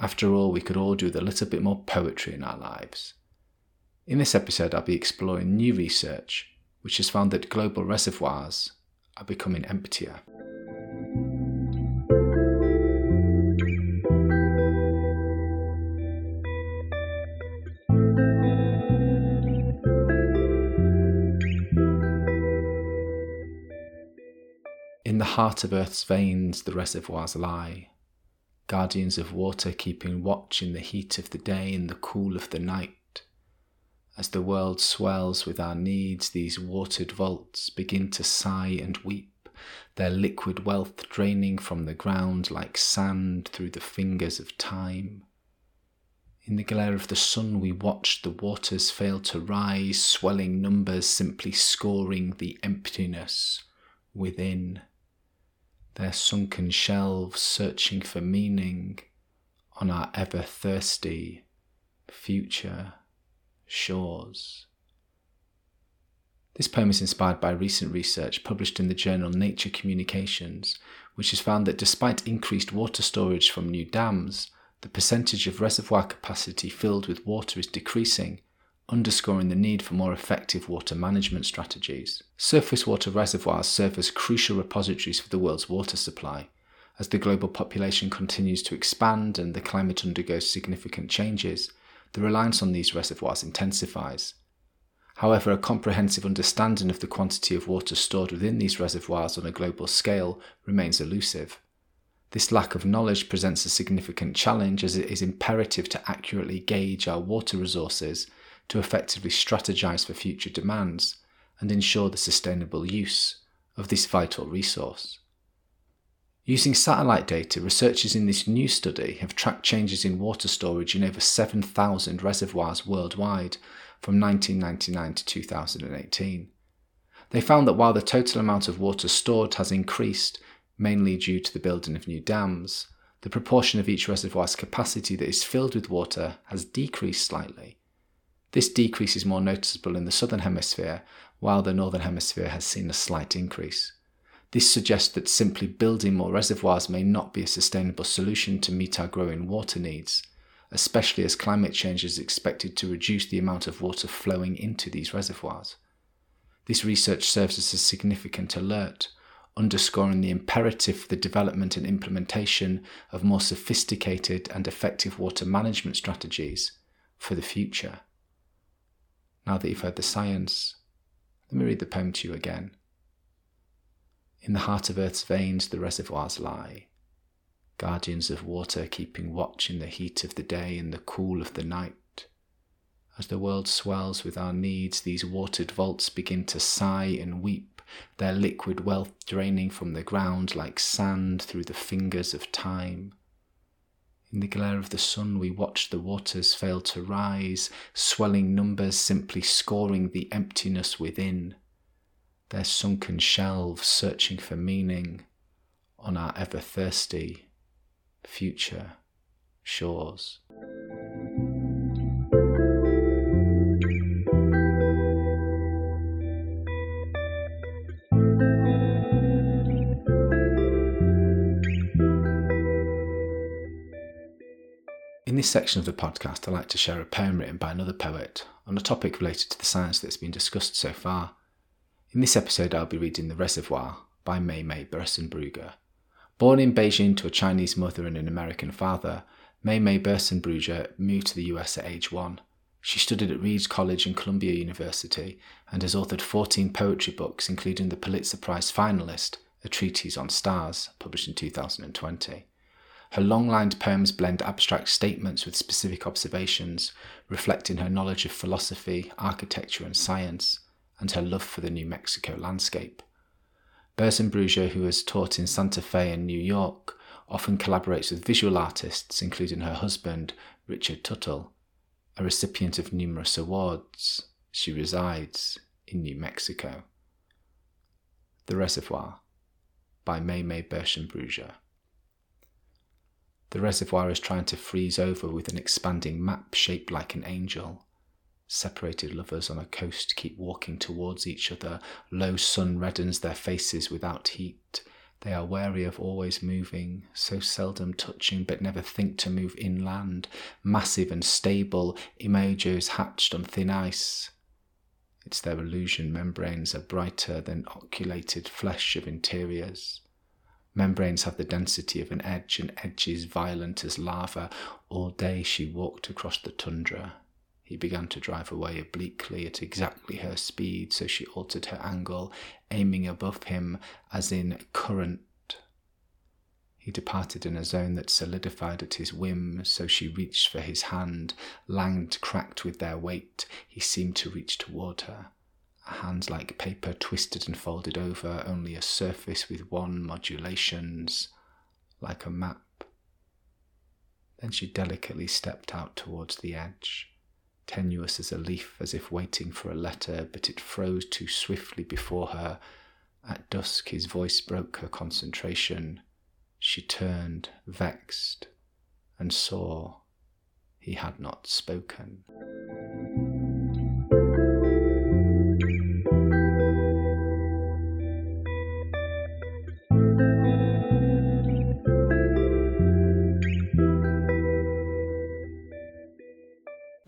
After all, we could all do with a little bit more poetry in our lives. In this episode, I'll be exploring new research which has found that global reservoirs are becoming emptier. In the heart of Earth's veins, the reservoirs lie guardians of water keeping watch in the heat of the day and the cool of the night. As the world swells with our needs, these watered vaults begin to sigh and weep, their liquid wealth draining from the ground like sand through the fingers of time. In the glare of the sun, we watch the waters fail to rise, swelling numbers simply scoring the emptiness within their sunken shelves searching for meaning on our ever thirsty future shores. This poem is inspired by recent research published in the journal Nature Communications, which has found that despite increased water storage from new dams, the percentage of reservoir capacity filled with water is decreasing underscoring the need for more effective water management strategies. Surface water reservoirs serve as crucial repositories for the world's water supply. As the global population continues to expand and the climate undergoes significant changes, the reliance on these reservoirs intensifies. However, a comprehensive understanding of the quantity of water stored within these reservoirs on a global scale remains elusive. This lack of knowledge presents a significant challenge as it is imperative to accurately gauge our water resources to effectively strategize for future demands and ensure the sustainable use of this vital resource. Using satellite data, researchers in this new study have tracked changes in water storage in over 7,000 reservoirs worldwide from 1999 to 2018. They found that while the total amount of water stored has increased, mainly due to the building of new dams, the proportion of each reservoir's capacity that is filled with water has decreased slightly, this decrease is more noticeable in the southern hemisphere, while the northern hemisphere has seen a slight increase. This suggests that simply building more reservoirs may not be a sustainable solution to meet our growing water needs, especially as climate change is expected to reduce the amount of water flowing into these reservoirs. This research serves as a significant alert, underscoring the imperative for the development and implementation of more sophisticated and effective water management strategies for the future. Now that you've heard the science, let me read the poem to you again. In the heart of Earth's veins, the reservoirs lie, guardians of water keeping watch in the heat of the day and the cool of the night. As the world swells with our needs, these watered vaults begin to sigh and weep, their liquid wealth draining from the ground like sand through the fingers of time. In the glare of the sun, we watch the waters fail to rise, swelling numbers simply scoring the emptiness within, their sunken shelves searching for meaning on our ever thirsty future shores. This section of the podcast, I like to share a poem written by another poet on a topic related to the science that's been discussed so far. In this episode, I'll be reading The Reservoir by Mei Mei Berssenbrugge. Born in Beijing to a Chinese mother and an American father, Mei Mei Berssenbrugge moved to the US at age one. She studied at Reed College and Columbia University and has authored 14 poetry books, including the Pulitzer Prize finalist, A Treatise on Stars, published in 2020. Her long lined poems blend abstract statements with specific observations, reflecting her knowledge of philosophy, architecture, and science, and her love for the New Mexico landscape. Berssenbrugge, who has taught in Santa Fe and New York, often collaborates with visual artists, including her husband, Richard Tuttle. a recipient of numerous awards. She resides in New Mexico. The Reservoir by May Berssenbrugge. The reservoir is trying to freeze over with an expanding map shaped like an angel. Separated lovers on a coast keep walking towards each other. Low sun reddens their faces without heat. They are wary of always moving, so seldom touching but never think to move inland. Massive and stable, imagos hatched on thin ice. It's their illusion membranes are brighter than oculated flesh of interiors. Membranes have the density of an edge, and edges violent as lava. All day she walked across the tundra. He began to drive away obliquely at exactly her speed, so she altered her angle, aiming above him as in current. He departed in a zone that solidified at his whim, so she reached for his hand. Langed cracked with their weight, he seemed to reach toward her. A hand like paper twisted and folded over, only a surface with one modulations, like a map. Then she delicately stepped out towards the edge tenuous as a leaf, as if waiting for a letter, but it froze too swiftly before her. At dusk, his voice broke her concentration. She turned, vexed, and saw he had not spoken.